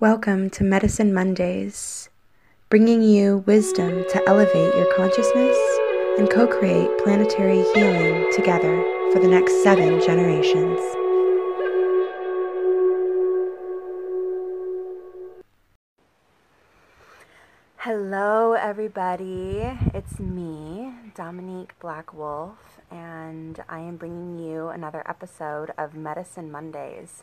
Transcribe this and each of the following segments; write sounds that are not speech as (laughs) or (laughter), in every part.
Welcome to Medicine Mondays, bringing you wisdom to elevate your consciousness and co create planetary healing together for the next seven generations. Hello, everybody. It's me, Dominique Black Wolf, and I am bringing you another episode of Medicine Mondays.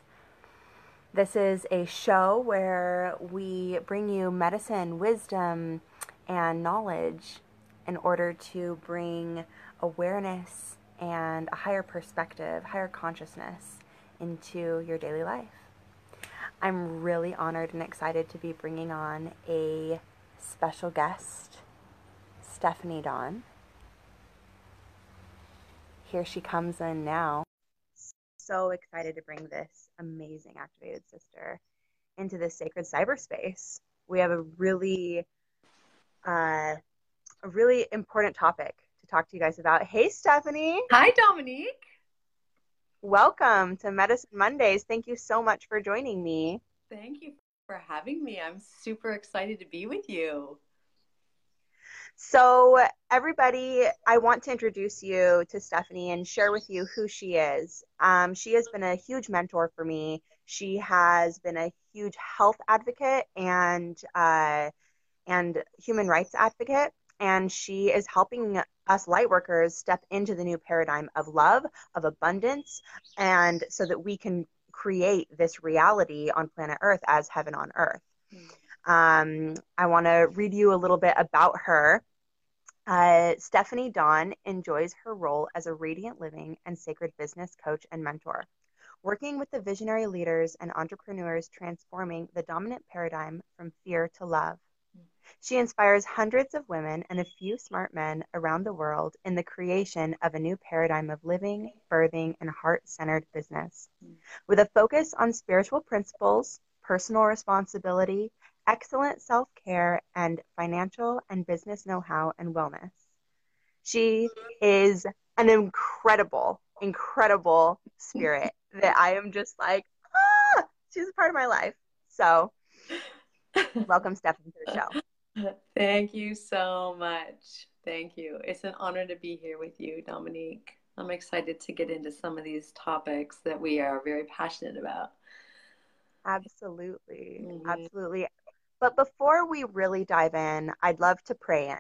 This is a show where we bring you medicine, wisdom, and knowledge in order to bring awareness and a higher perspective, higher consciousness into your daily life. I'm really honored and excited to be bringing on a special guest, Stephanie Dawn. Here she comes in now so excited to bring this amazing activated sister into this sacred cyberspace. We have a really, uh, a really important topic to talk to you guys about. Hey, Stephanie. Hi, Dominique. Welcome to Medicine Mondays. Thank you so much for joining me. Thank you for having me. I'm super excited to be with you. So, everybody, I want to introduce you to Stephanie and share with you who she is. Um, she has been a huge mentor for me. She has been a huge health advocate and uh, and human rights advocate, and she is helping us lightworkers step into the new paradigm of love, of abundance, and so that we can create this reality on planet Earth as heaven on earth. Mm. Um, I want to read you a little bit about her. Uh, Stephanie Dawn enjoys her role as a radiant living and sacred business coach and mentor, working with the visionary leaders and entrepreneurs transforming the dominant paradigm from fear to love. She inspires hundreds of women and a few smart men around the world in the creation of a new paradigm of living, birthing, and heart centered business. With a focus on spiritual principles, personal responsibility, excellent self care, and financial and business know how and wellness. She is an incredible, incredible spirit (laughs) that I am just like, ah, she's a part of my life. So, welcome, Stephanie, to the show. (laughs) Thank you so much. Thank you. It's an honor to be here with you, Dominique. I'm excited to get into some of these topics that we are very passionate about. Absolutely. Mm-hmm. Absolutely. But before we really dive in, I'd love to pray in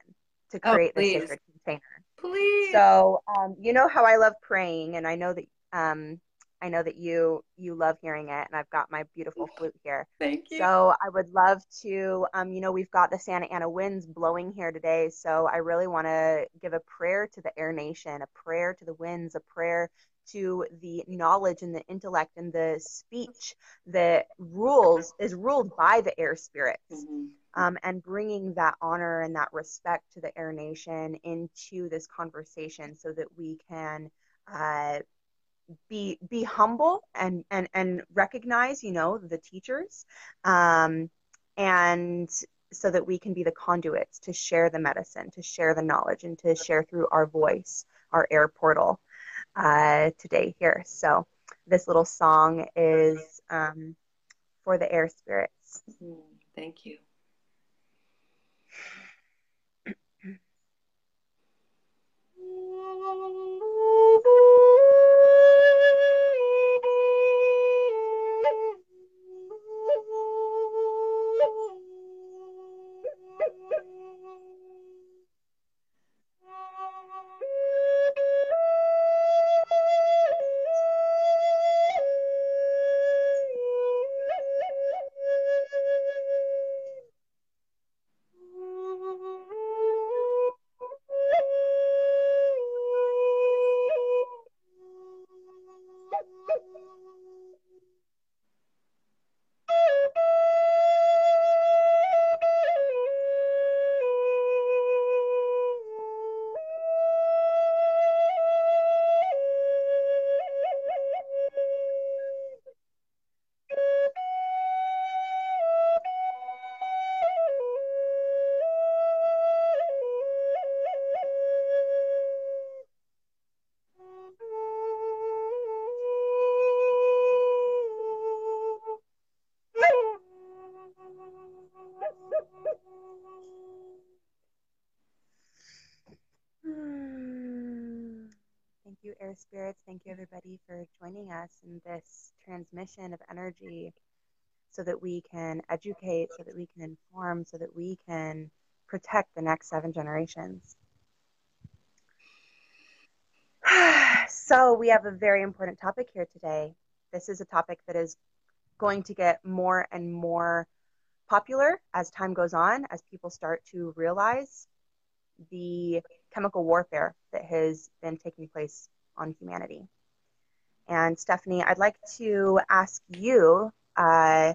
to oh, create oh, the sacred container. Please. So, um, you know how I love praying, and I know that um, I know that you you love hearing it, and I've got my beautiful flute here. Thank you. So I would love to, um, you know, we've got the Santa Ana winds blowing here today, so I really want to give a prayer to the air nation, a prayer to the winds, a prayer to the knowledge and the intellect and the speech that rules is ruled by the air spirits. Mm-hmm. Um, and bringing that honor and that respect to the air nation into this conversation so that we can uh, be be humble and and and recognize you know the teachers um, and so that we can be the conduits to share the medicine to share the knowledge and to share through our voice our air portal uh, today here. So this little song is um, for the air spirits. Thank you. (clears throat) Thank you, everybody, for joining us in this transmission of energy so that we can educate, so that we can inform, so that we can protect the next seven generations. (sighs) so, we have a very important topic here today. This is a topic that is going to get more and more popular as time goes on, as people start to realize the chemical warfare that has been taking place on humanity. And Stephanie, I'd like to ask you uh,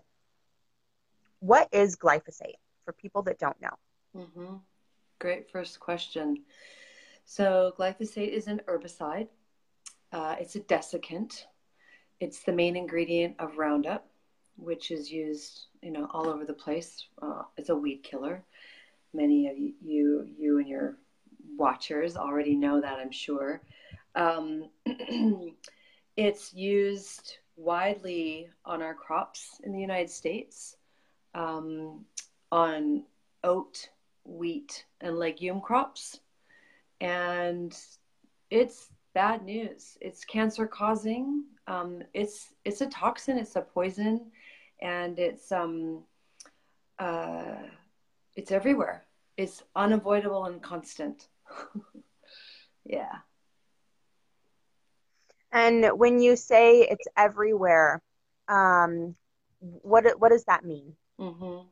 what is glyphosate for people that don't know? Mm-hmm. Great first question. So, glyphosate is an herbicide, uh, it's a desiccant, it's the main ingredient of Roundup, which is used you know all over the place. Uh, it's a weed killer. Many of you, you and your watchers already know that, I'm sure. Um, (clears throat) it's used widely on our crops in the United States, um, on oat, wheat, and legume crops. And it's bad news. It's cancer causing. Um, it's it's a toxin. It's a poison, and it's um, uh, it's everywhere. It's unavoidable and constant. (laughs) yeah. And when you say it's everywhere, um, what what does that mean? Mm-hmm.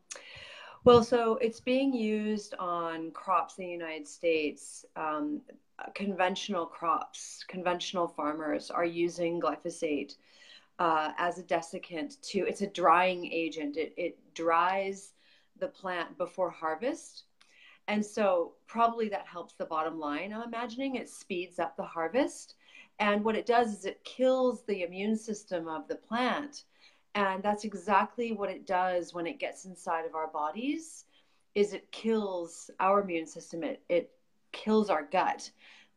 Well, so it's being used on crops in the United States. Um, conventional crops, conventional farmers are using glyphosate uh, as a desiccant to. It's a drying agent. It it dries the plant before harvest and so probably that helps the bottom line. I'm imagining it speeds up the harvest. And what it does is it kills the immune system of the plant. And that's exactly what it does when it gets inside of our bodies is it kills our immune system. It, it kills our gut,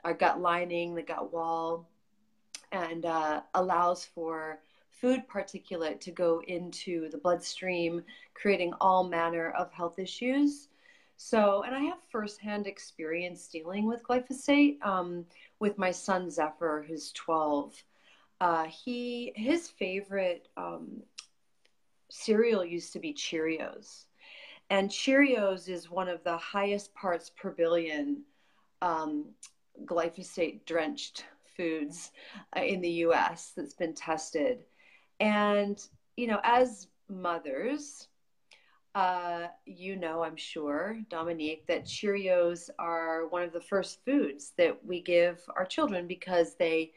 our gut lining, the gut wall, and uh, allows for food particulate to go into the bloodstream, creating all manner of health issues. So, and I have firsthand experience dealing with glyphosate um, with my son Zephyr, who's 12. Uh, he his favorite um, cereal used to be Cheerios, and Cheerios is one of the highest parts per billion um, glyphosate drenched foods uh, in the U.S. that's been tested, and you know as mothers uh, you know, I'm sure, Dominique, that Cheerios are one of the first foods that we give our children because they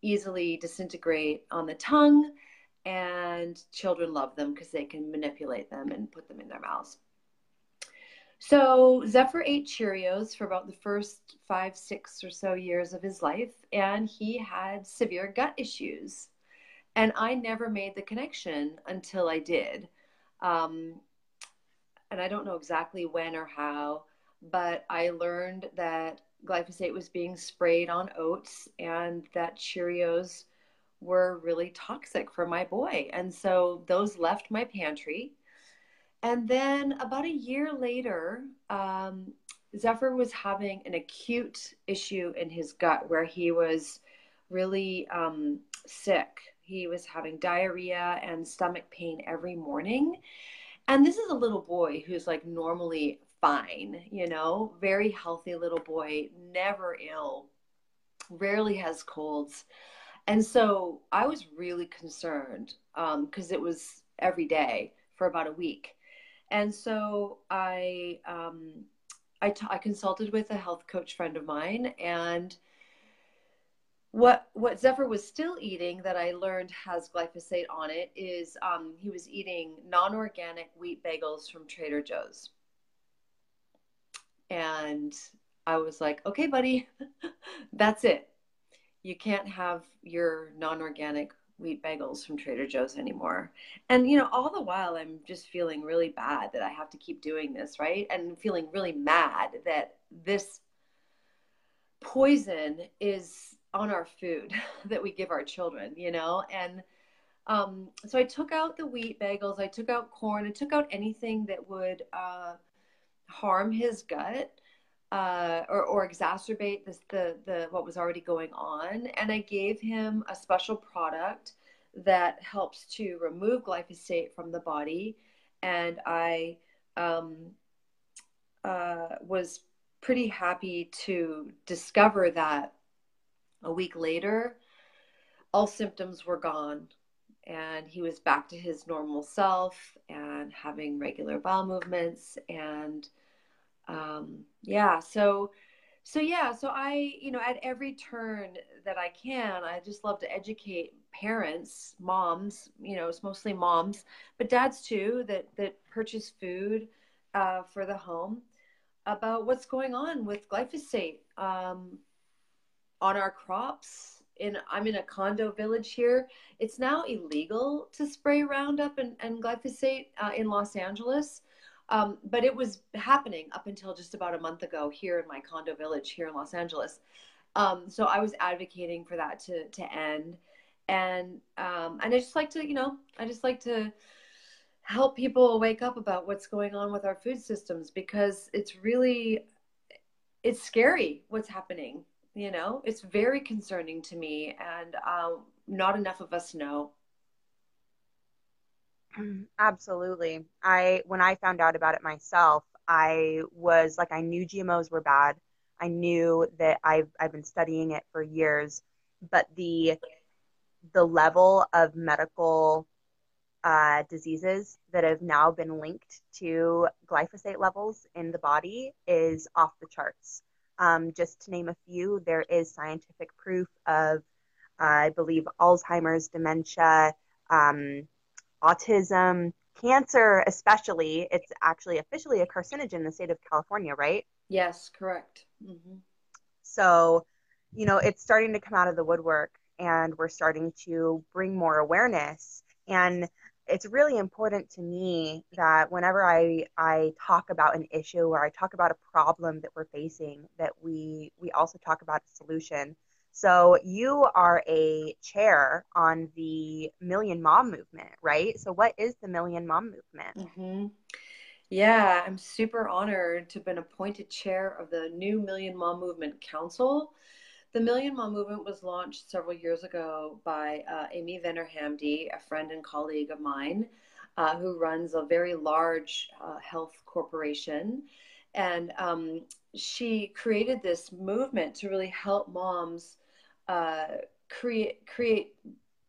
easily disintegrate on the tongue and children love them because they can manipulate them and put them in their mouths. So Zephyr ate Cheerios for about the first five, six or so years of his life, and he had severe gut issues. And I never made the connection until I did. Um, and I don't know exactly when or how, but I learned that glyphosate was being sprayed on oats and that Cheerios were really toxic for my boy. And so those left my pantry. And then about a year later, um, Zephyr was having an acute issue in his gut where he was really um, sick. He was having diarrhea and stomach pain every morning. And this is a little boy who's like normally fine, you know, very healthy little boy, never ill, rarely has colds. And so I was really concerned because um, it was every day for about a week. And so I, um, I, t- I consulted with a health coach friend of mine and what what Zephyr was still eating that I learned has glyphosate on it is um, he was eating non-organic wheat bagels from Trader Joe's, and I was like, okay, buddy, (laughs) that's it. You can't have your non-organic wheat bagels from Trader Joe's anymore. And you know, all the while I'm just feeling really bad that I have to keep doing this, right? And feeling really mad that this poison is on our food (laughs) that we give our children, you know? And um, so I took out the wheat bagels, I took out corn, I took out anything that would uh, harm his gut. uh, or, or exacerbate this, the, the, what was already going on. And I gave him a special product that helps to remove glyphosate from the body. And I um, uh, was pretty happy to discover that a week later, all symptoms were gone and he was back to his normal self and having regular bowel movements and um, yeah so so yeah so i you know at every turn that i can i just love to educate parents moms you know it's mostly moms but dads too that that purchase food uh, for the home about what's going on with glyphosate. Um, on our crops in I'm in a condo village here. It's now illegal to spray Roundup and, and glyphosate uh, in Los Angeles. Um, but it was happening up until just about a month ago here in my condo village here in Los Angeles. Um, so I was advocating for that to to end, and um, and I just like to you know I just like to help people wake up about what's going on with our food systems because it's really it's scary what's happening you know it's very concerning to me and um, not enough of us know. (clears throat) Absolutely. I when i found out about it myself i was like i knew gmos were bad. I knew that i've, I've been studying it for years but the the level of medical uh, diseases that have now been linked to glyphosate levels in the body is off the charts um, just to name a few, there is scientific proof of, uh, I believe, Alzheimer's, dementia, um, autism, cancer, especially. It's actually officially a carcinogen in the state of California, right? Yes, correct. Mm-hmm. So, you know, it's starting to come out of the woodwork and we're starting to bring more awareness. And it's really important to me that whenever I, I talk about an issue or I talk about a problem that we're facing, that we, we also talk about a solution. So you are a chair on the Million Mom Movement, right? So what is the Million Mom Movement? Mm-hmm. Yeah, I'm super honored to have been appointed chair of the new Million Mom Movement Council. The Million Mom Movement was launched several years ago by uh, Amy Venner-Hamdy, a friend and colleague of mine, uh, who runs a very large uh, health corporation. And um, she created this movement to really help moms uh, create create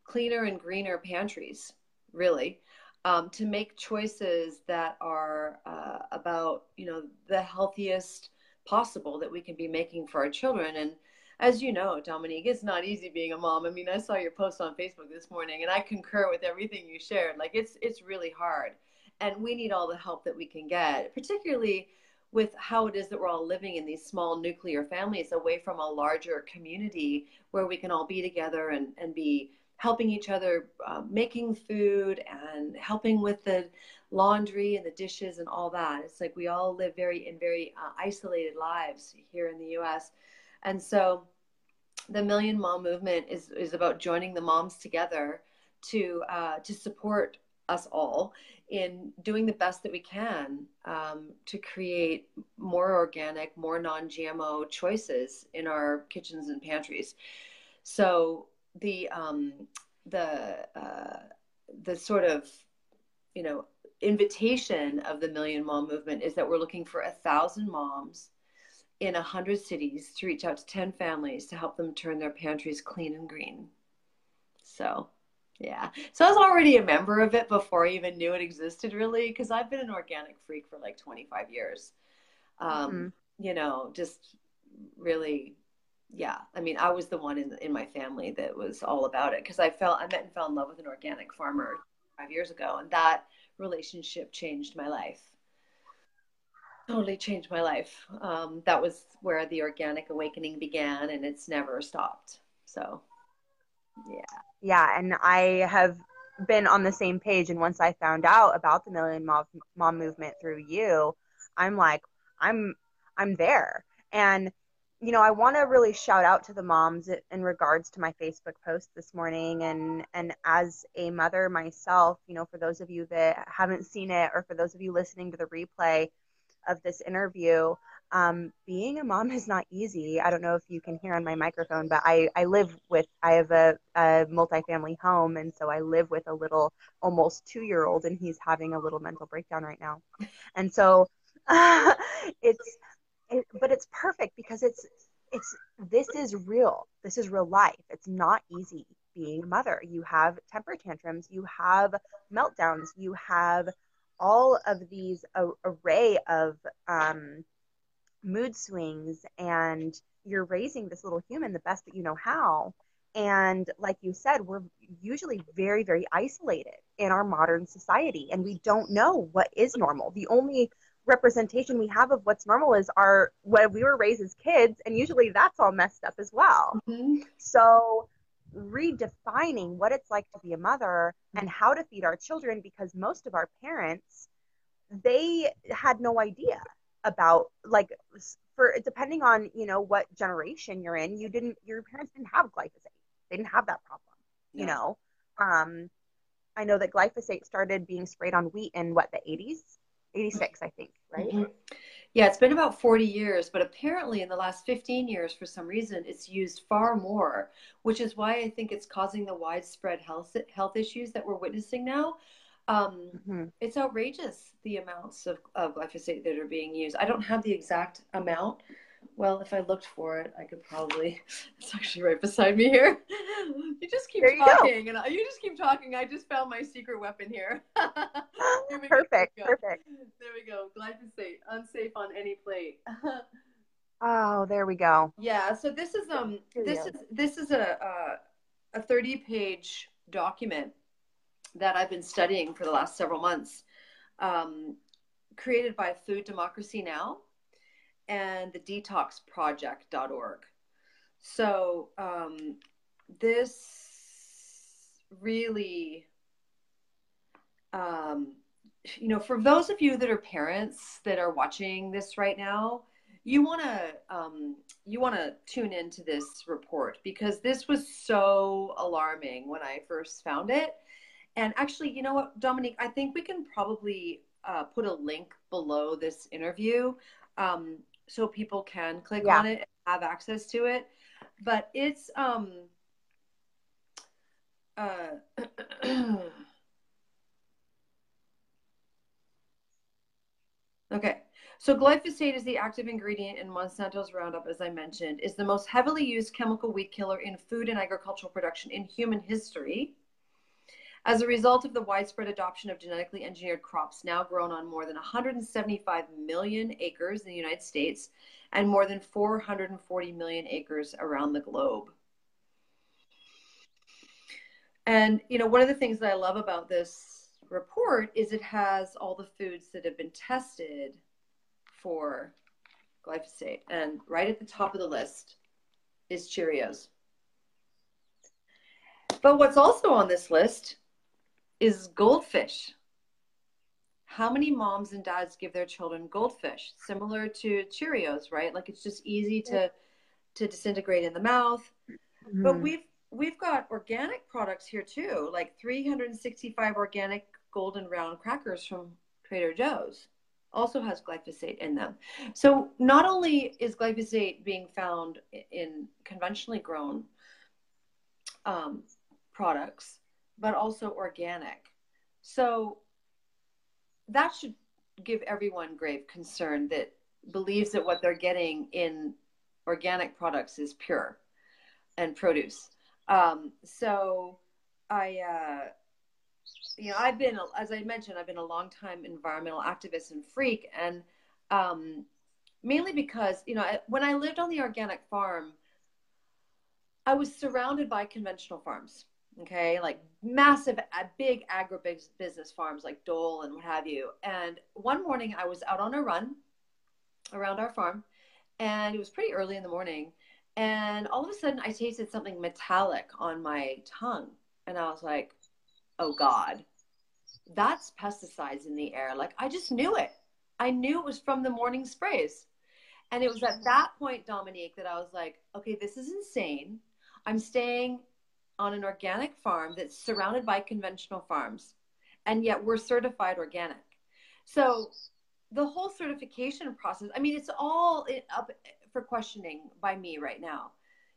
cleaner and greener pantries, really, um, to make choices that are uh, about you know the healthiest possible that we can be making for our children and as you know, Dominique, it's not easy being a mom. I mean, I saw your post on Facebook this morning and I concur with everything you shared. Like it's it's really hard. And we need all the help that we can get, particularly with how it is that we're all living in these small nuclear families away from a larger community where we can all be together and, and be helping each other uh, making food and helping with the laundry and the dishes and all that it's like we all live very in very uh, isolated lives here in the us and so the Million Mom movement is, is about joining the moms together to, uh, to support us all in doing the best that we can um, to create more organic, more non GMO choices in our kitchens and pantries. So the, um, the, uh, the sort of, you know, invitation of the Million Mom movement is that we're looking for a thousand moms in 100 cities to reach out to 10 families to help them turn their pantries clean and green. So, yeah. So I was already a member of it before I even knew it existed, really, because I've been an organic freak for like 25 years. Um, mm-hmm. You know, just really, yeah. I mean, I was the one in in my family that was all about it because I felt I met and fell in love with an organic farmer five years ago, and that relationship changed my life totally changed my life. Um, that was where the organic awakening began, and it's never stopped. So, yeah. Yeah, and I have been on the same page. And once I found out about the Million Mom, Mom movement through you, I'm like, I'm, I'm there. And you know, I want to really shout out to the moms in regards to my Facebook post this morning. And, and as a mother myself, you know, for those of you that haven't seen it or for those of you listening to the replay, of this interview, um, being a mom is not easy. I don't know if you can hear on my microphone, but I, I live with, I have a, a multifamily home. And so I live with a little almost two year old and he's having a little mental breakdown right now. And so uh, (laughs) it's, it, but it's perfect because it's, it's, this is real. This is real life. It's not easy being a mother. You have temper tantrums, you have meltdowns, you have all of these uh, array of, um, mood swings and you're raising this little human the best that you know how. And like you said, we're usually very, very isolated in our modern society and we don't know what is normal. The only representation we have of what's normal is our when we were raised as kids and usually that's all messed up as well. Mm-hmm. So redefining what it's like to be a mother and how to feed our children because most of our parents they had no idea about like for depending on you know what generation you're in you didn't your parents didn't have glyphosate. They didn't have that problem you know? Um i know that glyphosate started being sprayed on wheat in what the 80s 86 i think right? Mm-hmm. Yeah it's been about 40 years but apparently in the last 15 years for some reason it's used far more which is why i think it's causing the widespread health health issues that we're witnessing now um, mm-hmm. It's outrageous the amounts of, of glyphosate that are being used. I don't have the exact amount. Well, if I looked for it, I could probably. (laughs) It's actually right beside me here. (laughs) You just keep you talking, go. and I, you just keep talking. I just found my secret weapon here. (laughs) perfect, go. perfect. There we go. Glyphosate, unsafe on any plate. oh, there we go. Yeah. So this is um this is this is a a, a thirty page document that I've been studying for the last several months, um, created by Food Democracy Now! And the detoxproject.org. So um, this really, um, you know, for those of you that are parents that are watching this right now, you want to um, you want to tune into this report because this was so alarming when I first found it and actually, you know what, Dominique, I think we can probably uh, put a link below this interview um, so people can click yeah. on it and have access to it. But it's um uh (clears throat) Okay. So glyphosate is the active ingredient in Monsanto's Roundup, as I mentioned, is the most heavily used chemical weed killer in food and agricultural production in human history. As a result of the widespread adoption of genetically engineered crops now grown on more than 175 million acres in the United States and more than 440 million acres around the globe. And, you know, one of the things that I love about this report is it has all the foods that have been tested for glyphosate. And right at the top of the list is Cheerios. But what's also on this list is goldfish. How many moms and dads give their children goldfish? Similar to Cheerios, right? Like it's just easy to to disintegrate in the mouth. Mm-hmm. But we've we've got organic products here too, like 365 organic golden round crackers from Trader Joe's also has glyphosate in them. So not only is glyphosate being found in conventionally grown um, products, but also organic. So that should give everyone grave concern that believes that what they're getting in organic products is pure and produce. Um, so I, uh, you know, I've been, as I mentioned, I've been a long time environmental activist and freak, and um, mainly because, you know, when I lived on the organic farm, I was surrounded by conventional farms okay? Like massive big agribusiness farms like dole and what have you. And one morning i was out on a run around our farm and it was pretty early in the morning and all of a sudden i tasted something metallic on my tongue and i was like oh god that's pesticides in the air. Like i just knew it. I knew it was from the morning sprays. And it was at that point dominique that i was like okay this is insane. I'm staying on an organic farm that's surrounded by conventional farms, and yet we're certified organic. So the whole certification process. I mean, it's all up for questioning by me right now.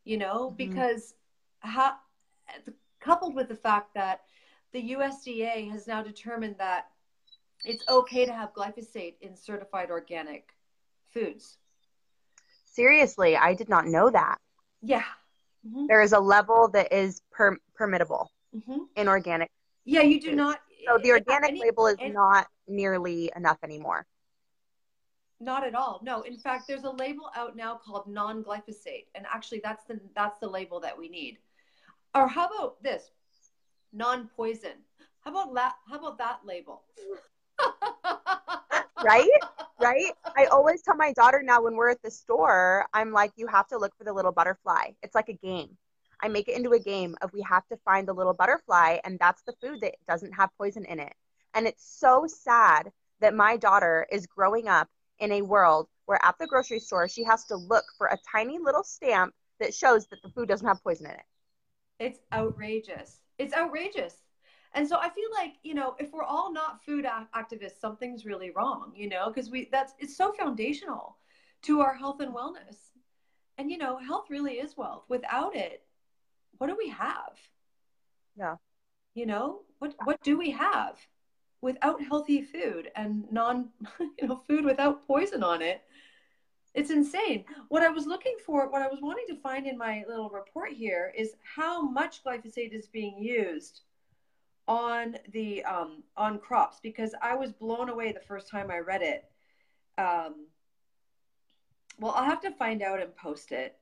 You know, mm-hmm. because how coupled with the fact that the USDA has now determined that it's okay to have glyphosate in certified organic foods. Seriously, I did not know that. Yeah. Mm-hmm. There is a level that is per- permittable mm-hmm. in organic. Yeah, you do foods. not. So the organic any, label is any, not nearly enough anymore. Not at all. No, in fact, there's a label out now called non-glyphosate, and actually, that's the that's the label that we need. Or how about this? Non-poison. How about that? How about that label? (laughs) right? Right? I always tell my daughter now when we're at the store, I'm like, you have to look for the little butterfly. It's like a game. I make it into a game of we have to find the little butterfly, and that's the food that doesn't have poison in it. And it's so sad that my daughter is growing up in a world where at the grocery store she has to look for a tiny little stamp that shows that the food doesn't have poison in it. It's outrageous. It's outrageous. And so I feel like, you know, if we're all not food activists, something's really wrong, you know, because we that's it's so foundational to our health and wellness. And you know, health really is wealth. Without it, what do we have? Yeah. You know, what what do we have without healthy food and non, (laughs) you know, food without poison on it? It's insane. What I was looking for, what I was wanting to find in my little report here is how much glyphosate is being used on the um, on crops because I was blown away the first time I read it. Um, well, I'll have to find out and post it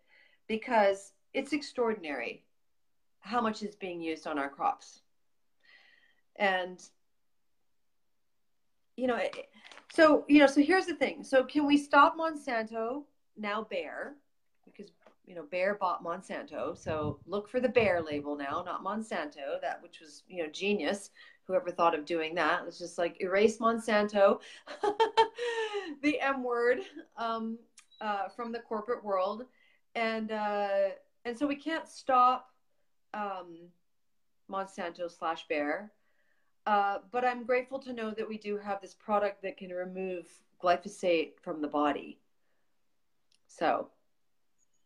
because it's extraordinary how much is being used on our crops. And you know, so you know, so here's the thing. So can we stop Monsanto now? Because you know Bayer bought Monsanto, so look for the Bayer label now, not Monsanto. That which was you know genius. Whoever thought of doing that? It's just like erase Monsanto, (laughs) the M word um, uh, from the corporate world, and uh, and so we can't stop um, Monsanto slash Bayer uh, but I'm grateful to know that we do have this product that can remove glyphosate from the body. So,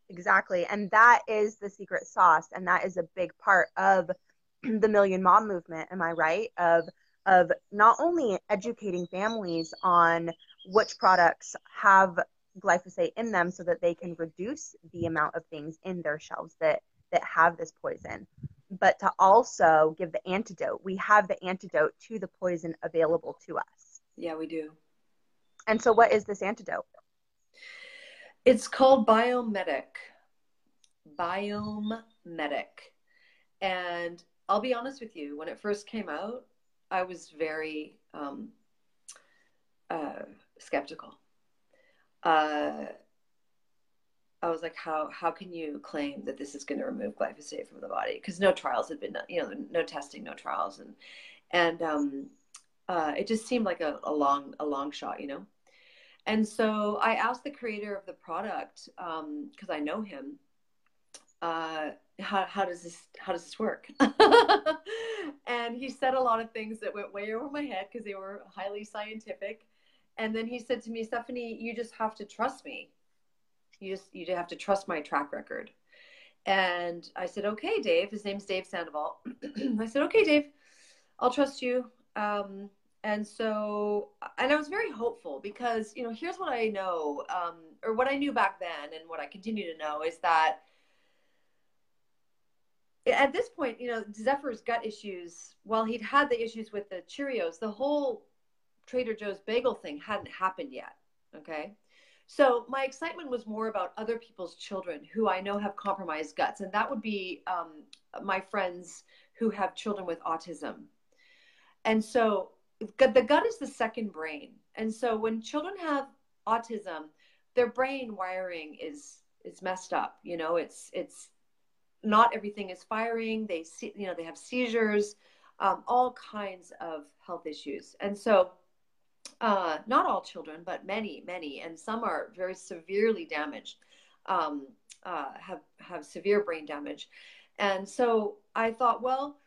exactly. And that is the secret sauce. And that is a big part of (clears throat) the Million Mom movement. Am I right? Of of not only educating families on which products have glyphosate in them so that they can reduce the amount of things in their shelves that that have this poison but to also give the antidote. We have the antidote to the poison available to us. Yeah, we do. And so, what is this antidote? It's called Biome Medic. Biomedic. And I'll be honest with you, when it first came out, I was very um, uh, skeptical. Uh, I was like, how how can you claim that this is going to remove glyphosate from the body? Because no trials had been done, you know, no testing, no trials, and and um, uh, it just seemed like a, a long a long shot, you know. And so I asked the creator of the product because um, I know him. Uh, how how does this how does this work? (laughs) and he said a lot of things that went way over my head because they were highly scientific. And then he said to me, Stephanie, you just have to trust me you just you have to trust my track record. And I said, okay, Dave. His name's Dave Sandoval. (clears throat) I said, okay, Dave, I'll trust you. Um, and so, and I was very hopeful because you know, here's what I know, um, or what I knew back then, and what I continue to know is that at this point, you know, Zephyr's gut issues, while he'd had the issues with the Cheerios, the whole Trader Joe's bagel thing hadn't happened yet. Okay. So my excitement was more about other people's children who I know have compromised guts, and that would be um, my friends who have children with autism. And so the gut is the second brain, and so when children have autism, their brain wiring is is messed up. You know, it's it's not everything is firing. They see, you know, they have seizures, um, all kinds of health issues, and so uh, not all children, but many, many, and some are very severely damaged, um, uh, have have severe brain damage, and so I thought, well,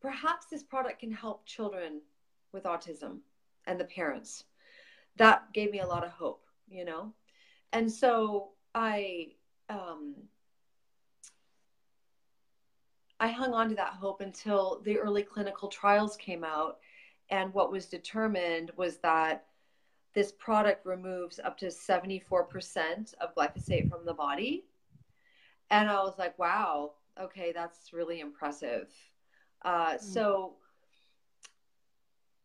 perhaps this product can help children with autism and the parents. that gave me a lot of hope, you know? And so I, um, I hung on to that hope until the early clinical trials came out. And what was determined was that this product removes up to 74% of glyphosate from the body. And I was like, wow, okay, that's really impressive. Uh, mm. So,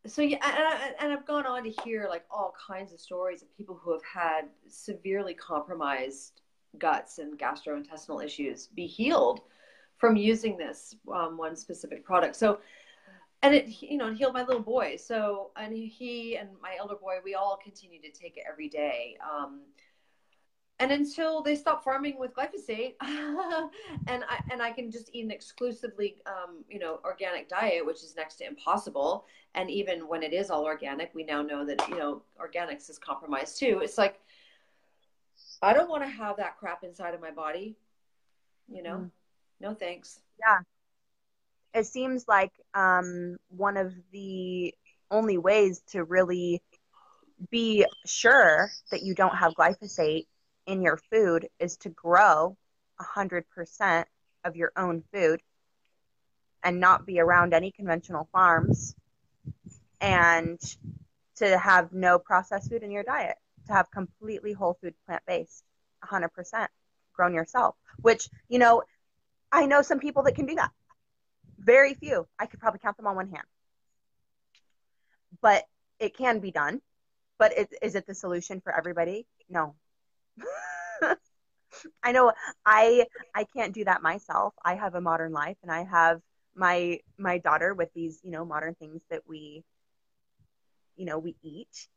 so yeah, and, I've gone on to hear like all kinds of stories of people who have had severely compromised guts and gastrointestinal issues be healed from using this um, one specific product. So, and it, you know, it healed my little boy. So, and he and my elder boy, we all continue to take it every day. Um, and until they stop farming with glyphosate, (laughs) and I and I can just eat an exclusively, um, you know, organic diet, which is next to impossible. And even when it is all organic, we now know that you know organics is compromised too. It's like I don't want to have that crap inside of my body, you know. Mm. No thanks. Yeah. It seems like um, one of the only ways to really be sure that you don't have glyphosate in your food is to grow 100% of your own food and not be around any conventional farms and to have no processed food in your diet, to have completely whole food plant based, 100% grown yourself, which, you know, I know some people that can do that. Very few. I could probably count them on one hand. But it can be done. But it, is it the solution for everybody? No. (laughs) I know I I can't do that myself. I have a modern life and I have my my daughter with these, you know, modern things that we you know, we eat.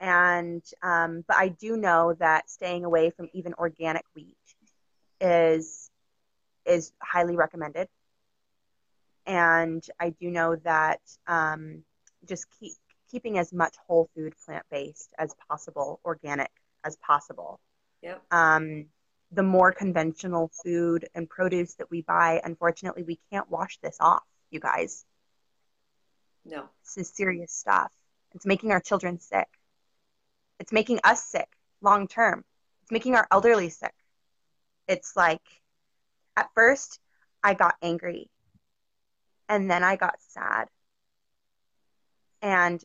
And um, but I do know that staying away from even organic wheat is is highly recommended. And I do know that um, just keep keeping as much whole food, plant based as possible, organic as possible. Yep. Um, the more conventional food and produce that we buy, unfortunately, we can't wash this off, you guys. No. This is serious stuff. It's making our children sick. It's making us sick long term. It's making our elderly sick. It's like at first I got angry and then I got sad. And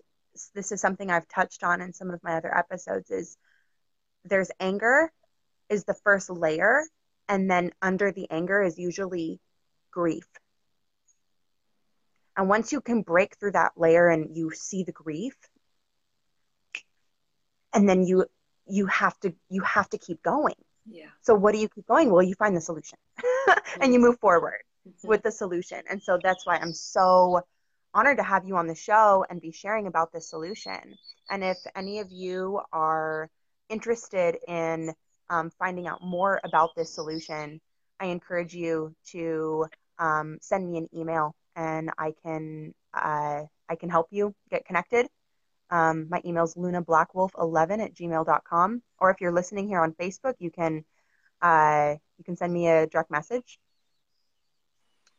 this is something I've touched on in some of my other episodes is there's anger is the first layer and then under the anger is usually grief. And once you can break through that layer and you see the grief and then you you have to you have to keep going yeah. So what do you keep going? Well, you find the solution (laughs) and you move forward mm-hmm. with the solution. And so that's why I'm so honored to have you on the show and be sharing about this solution. And if any of you are interested in um, finding out more about this solution, I encourage you to um, send me an email and I can uh, I can help you get connected. Um, my email is lunablackwolf11 at gmail.com. Or if you're listening here on Facebook, you can uh, you can send me a direct message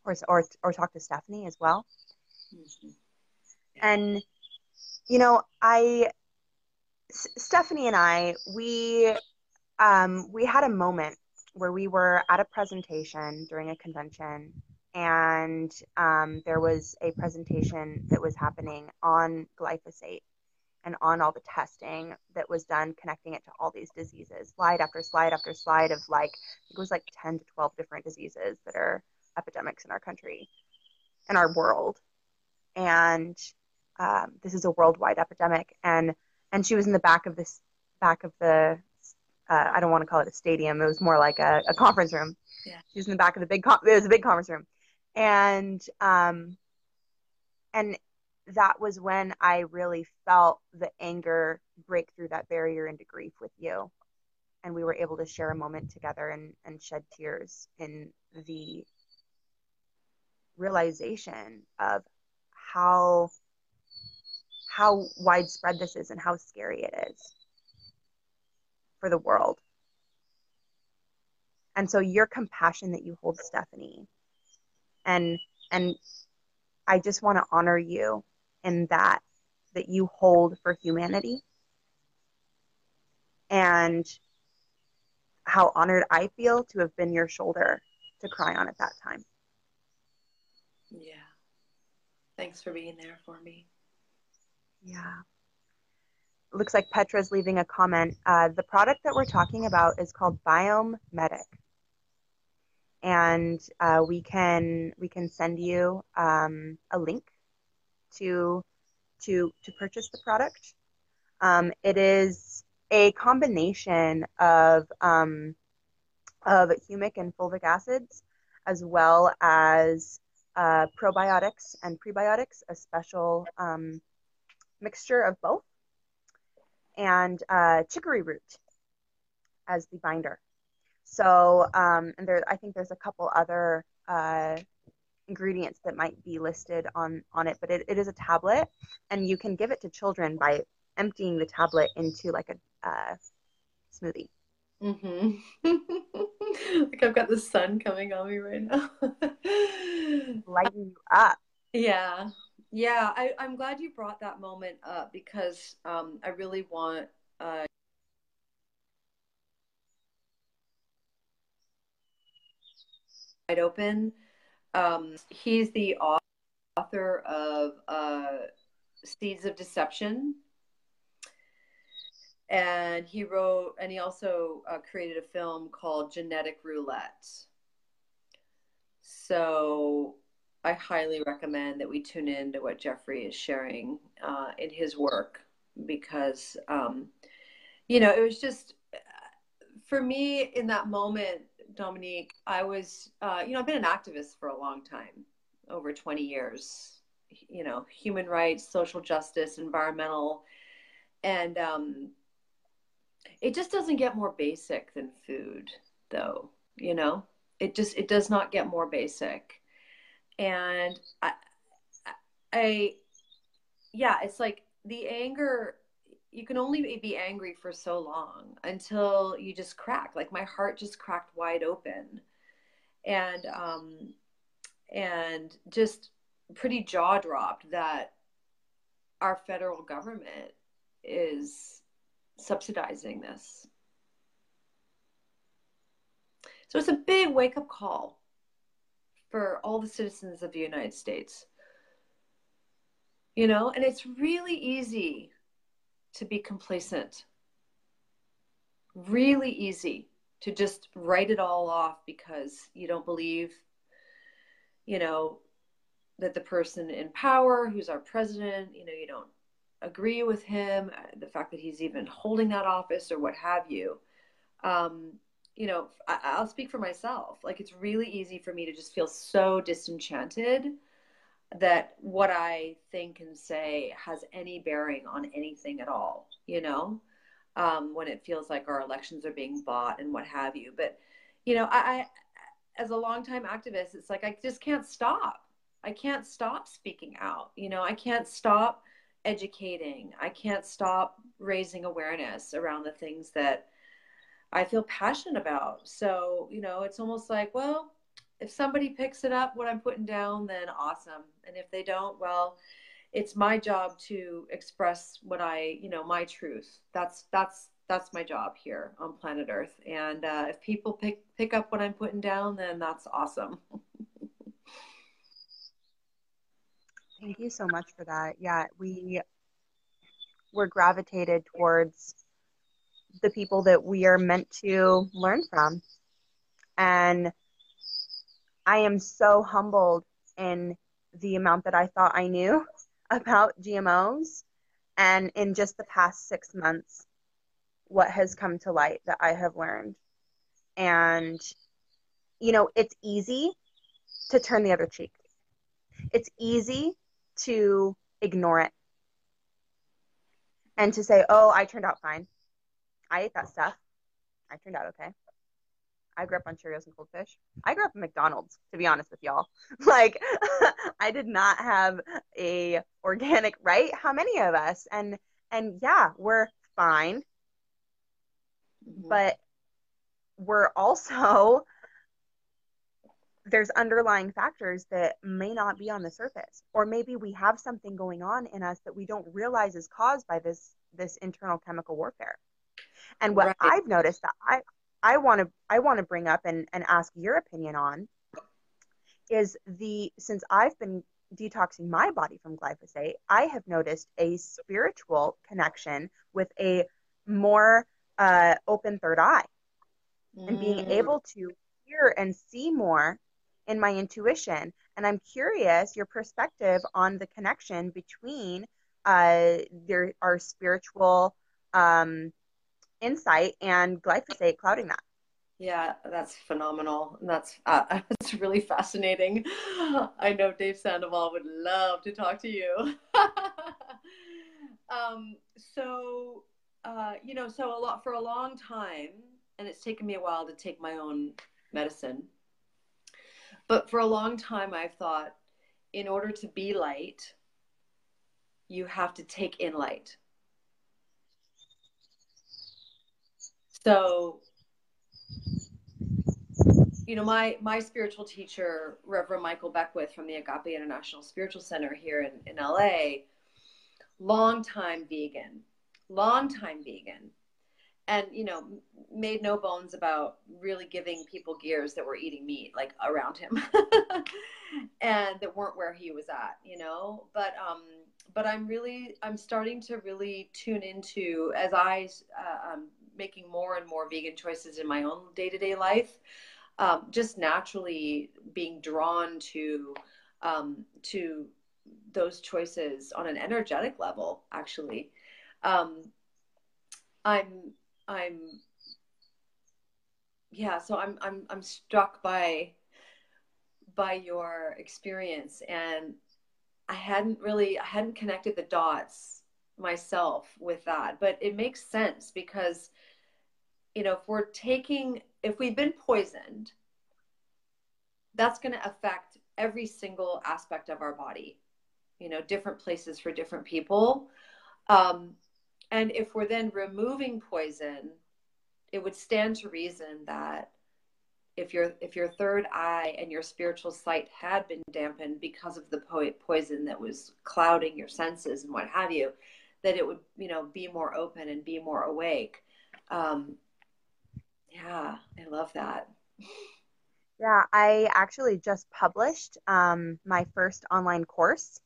or, or, or talk to Stephanie as well. Mm-hmm. And, you know, I, Stephanie and I, we, um, we had a moment where we were at a presentation during a convention and um, there was a presentation that was happening on glyphosate and on all the testing that was done connecting it to all these diseases slide after slide after slide of like it was like 10 to 12 different diseases that are epidemics in our country in our world. And um, this is a worldwide epidemic and and she was in the back of this back of the uh, I don't want to call it a stadium. It was more like a, a conference room. Yeah. She was in the back of the big. Con- it was a big conference room, and um, and that was when I really felt the anger break through that barrier into grief with you. And we were able to share a moment together and, and shed tears in the realization of how how widespread this is and how scary it is for the world. And so your compassion that you hold Stephanie and and I just want to honor you in that that you hold for humanity and how honored I feel to have been your shoulder to cry on at that time. Yeah. Thanks for being there for me. Yeah. Looks like Petra's leaving a comment. Uh, the product that we're talking about is called Biome Medic, and uh, we can we can send you um, a link to to to purchase the product. Um, it is a combination of um, of humic and fulvic acids, as well as uh, probiotics and prebiotics, a special um, mixture of both, and uh, chicory root as the binder. So, um, and there, I think there's a couple other uh, ingredients that might be listed on on it, but it, it is a tablet, and you can give it to children by emptying the tablet into like a uh, smoothie. Mm-hmm. (laughs) like I've got the sun coming on me right now. (laughs) Lighten you up. Yeah. Yeah. I, I'm glad you brought that moment up because um, I really want uh, wide open. Um, he's the author of uh, Seeds of Deception and he wrote and he also uh, created a film called genetic roulette so i highly recommend that we tune in to what jeffrey is sharing uh, in his work because um, you know it was just for me in that moment dominique i was uh, you know i've been an activist for a long time over 20 years you know human rights social justice environmental and um, it just doesn't get more basic than food though you know? It just it does not get more basic and i i yeah it's like the anger you can only be angry for so long until you just crack. Like my heart just cracked wide open. And um and just pretty jaw dropped that our federal government is subsidizing this. So it's a big wake up call for all the citizens of the United States. You know, and it's really easy to be complacent. Really easy to just write it all off because you don't believe, you know, that the person in power, who's our president, you know, you don't agree with him, uh, the fact that he's even holding that office or what have you. Um, you know, I, will speak for myself. Like, it's really easy for me to just feel so disenchanted that what I think and say has any bearing on anything at all, you know, um, when it feels like our elections are being bought and what have you. But, you know, I, I as a longtime activist, it's like I just can't stop. I can't stop speaking out. You know, I can't stop educating. I can't stop raising awareness around the things that I feel passionate about. So, you know, it's almost like, well, if somebody picks it up what I'm putting down, then awesome. And if they don't, well, it's my job to express what I, you know, my truth. That's that's that's my job here on planet Earth. And uh, if people pick pick up what I'm putting down, then that's awesome. (laughs) Thank you so much for that. Yeah, we we're gravitated towards the people that we are meant to learn from. And I am so humbled in the amount that I thought I knew (laughs) about GMOs. And in just the past six months, what has come to light that I have learned. And, you know, it's easy to turn the other cheek. It's easy to ignore it and to say, oh, I turned out fine. I ate that stuff. I turned out okay. I grew up on Cheerios and Goldfish. I grew up in McDonald's, to be honest with y'all. (laughs) Like, (laughs) I did not have a organic, right? How many of us? And and yeah, we're fine, mm-hmm. but we're also there's underlying factors that may not be on the surface or maybe we have something going on in us that we don't realize is caused by this this internal chemical warfare and what right. i've noticed that i i want to i want to bring up and, and ask your opinion on is the since i've been detoxing my body from glyphosate i have noticed a spiritual connection with a more uh, open third eye mm. and being mm. able to hear and see more in my intuition. And I'm curious your perspective on the connection between uh, there, our spiritual um, insight and glyphosate clouding that. Yeah, that's phenomenal. That's uh, (laughs) that's really fascinating. I know Dave Sandoval would love to talk to you. (laughs) um, so, uh, you know, so a lot for a long time, and it's taken me a while to take my own medicine. But for a long time, I've thought in order to be light, you have to take in light. So, you know, my my spiritual teacher, Reverend Michael Beckwith from the Agape International Spiritual Center here in, in LA, long time vegan, long time vegan and you know made no bones about really giving people gears that were eating meat like around him (laughs) and that weren't where he was at you know? But um but i'm really i'm starting to really tune into as i uh, i'm making more and more vegan choices in my own day-to-day life um, just naturally being drawn to um, to those choices on an energetic level actually. Um, i'm I'm yeah, so I'm I'm I'm struck by by your experience and I hadn't really I hadn't connected the dots myself with that, but it makes sense because you know, if we're taking if we've been poisoned, that's going to affect every single aspect of our body. You know, different places for different people. Um, and if we're then removing poison, it would stand to reason that if your if your third eye and your spiritual sight had been dampened because of the po- poison that was clouding your senses and what have you, that it would you know be more open and be more awake. Um, yeah, I love that. Yeah, I actually just published um, my first online course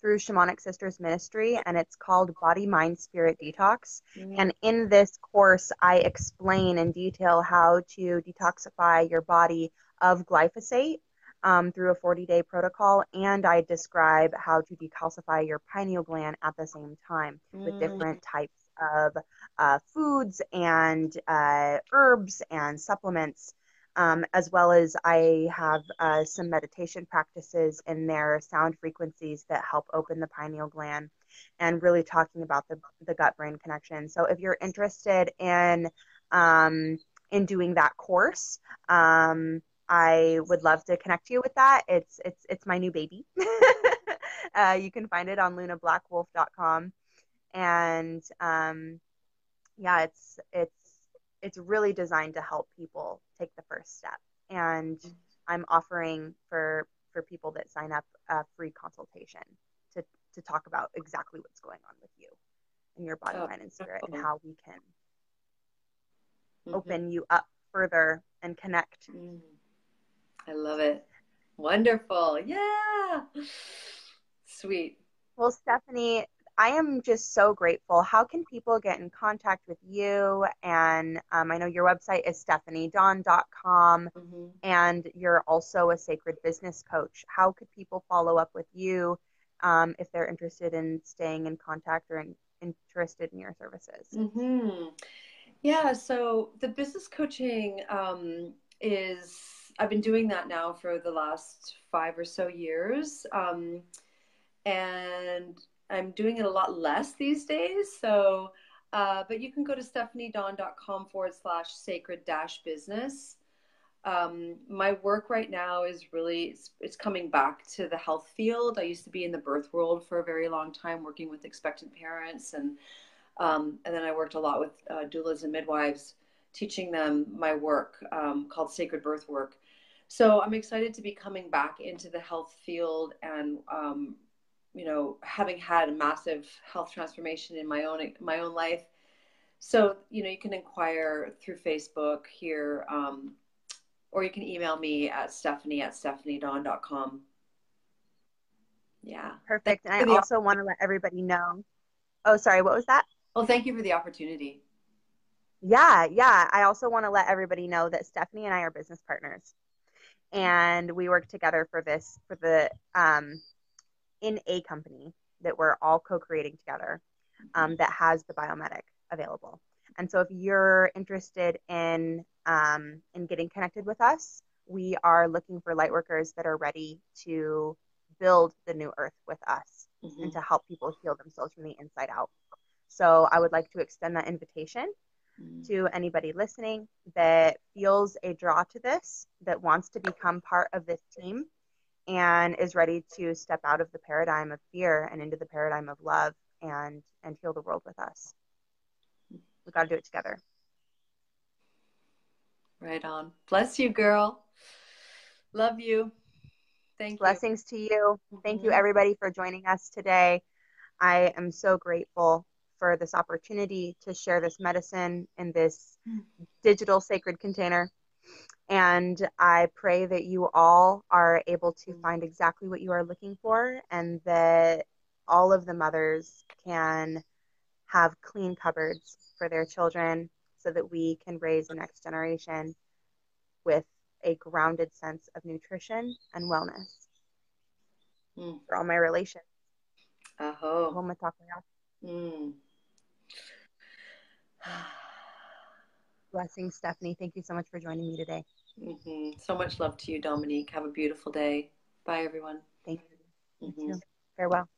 through Shamanic Sisters Ministry, and it's called Body, Mind, Spirit Detox. Mm-hmm. And in this course, I explain in detail how to detoxify your body of glyphosate um, through a 40 day protocol, and I describe how to decalcify your pineal gland at the same time mm-hmm. with different types of uh, foods and uh, herbs and supplements um, as well as I have uh, some meditation practices in there, sound frequencies that help open the pineal gland, and really talking about the, the gut brain connection. So if you're interested in um, in doing that course, um, I would love to connect you with that. It's it's it's my new baby. (laughs) uh, you can find it on lunablackwolf.com, and um, yeah, it's it's it's really designed to help people take the first step. And mm-hmm. I'm offering for for people that sign up a free consultation to to talk about exactly what's going on with you and your body, oh, mind, and spirit, and how we can mm-hmm. open you up further and connect. Mm. I love it. Wonderful. Yeah. Sweet. Well, Stephanie, I am just so grateful. How can people get in contact with you? And um, I know your website is stephaniedawn.com, mm-hmm. and you're also a sacred business coach. How could people follow up with you um, if they're interested in staying in contact or in, interested in your services? Mm-hmm. Yeah, so the business coaching um, is, I've been doing that now for the last five or so years. Um, and I'm doing it a lot less these days. So, uh, but you can go to stephaniedawn.com forward slash sacred dash business. Um, my work right now is really it's, it's, coming back to the health field. I used to be in the birth world for a very long time, working with expectant parents, and um, and then I worked a lot with uh, doulas and midwives, teaching them my work um, called Sacred Birth Work. So I'm excited to be coming back into the health field and, um, you know, having had a massive health transformation in my own my own life. So you know, you can inquire through Facebook here, um, or you can email me at Stephanie at stephaniedawn.com. Yeah, perfect. And I also want to let everybody know. Oh, sorry, what was that? Well, thank you for the opportunity. Yeah, yeah. I also want to let everybody know that Stephanie and I are business partners and we work together for this for the um, in a company that we're all co-creating together um, that has the Biome Medic available. And so if you're interested in um, in getting connected with us we are looking for light workers that are ready to build the new earth with us mm-hmm. and to help people heal themselves from the inside out. So i would like to extend that invitation mm. to anybody listening that feels a draw to this, that wants to become part of this team, and is ready to step out of the paradigm of fear and into the paradigm of love and and heal the world with us. We got to do it together. Right on. Bless you, girl. Love you. Thank you. Blessings you. to you. Thank mm-hmm. you, everybody, for joining us today. I am so grateful for this opportunity to share this medicine in this digital sacred container. And I pray that you all are able to find exactly what you are looking for and that all of the mothers can have clean cupboards for their children so that we can raise the next generation with a grounded sense of nutrition and wellness mm. for all my relations. Aho. Mm. (sighs) Blessings, Stephanie. Thank you so much for joining me today. Mm-hmm. So much love to you, Dominique. Have a beautiful day. Bye, everyone. Thank you. Mm-hmm. you Farewell.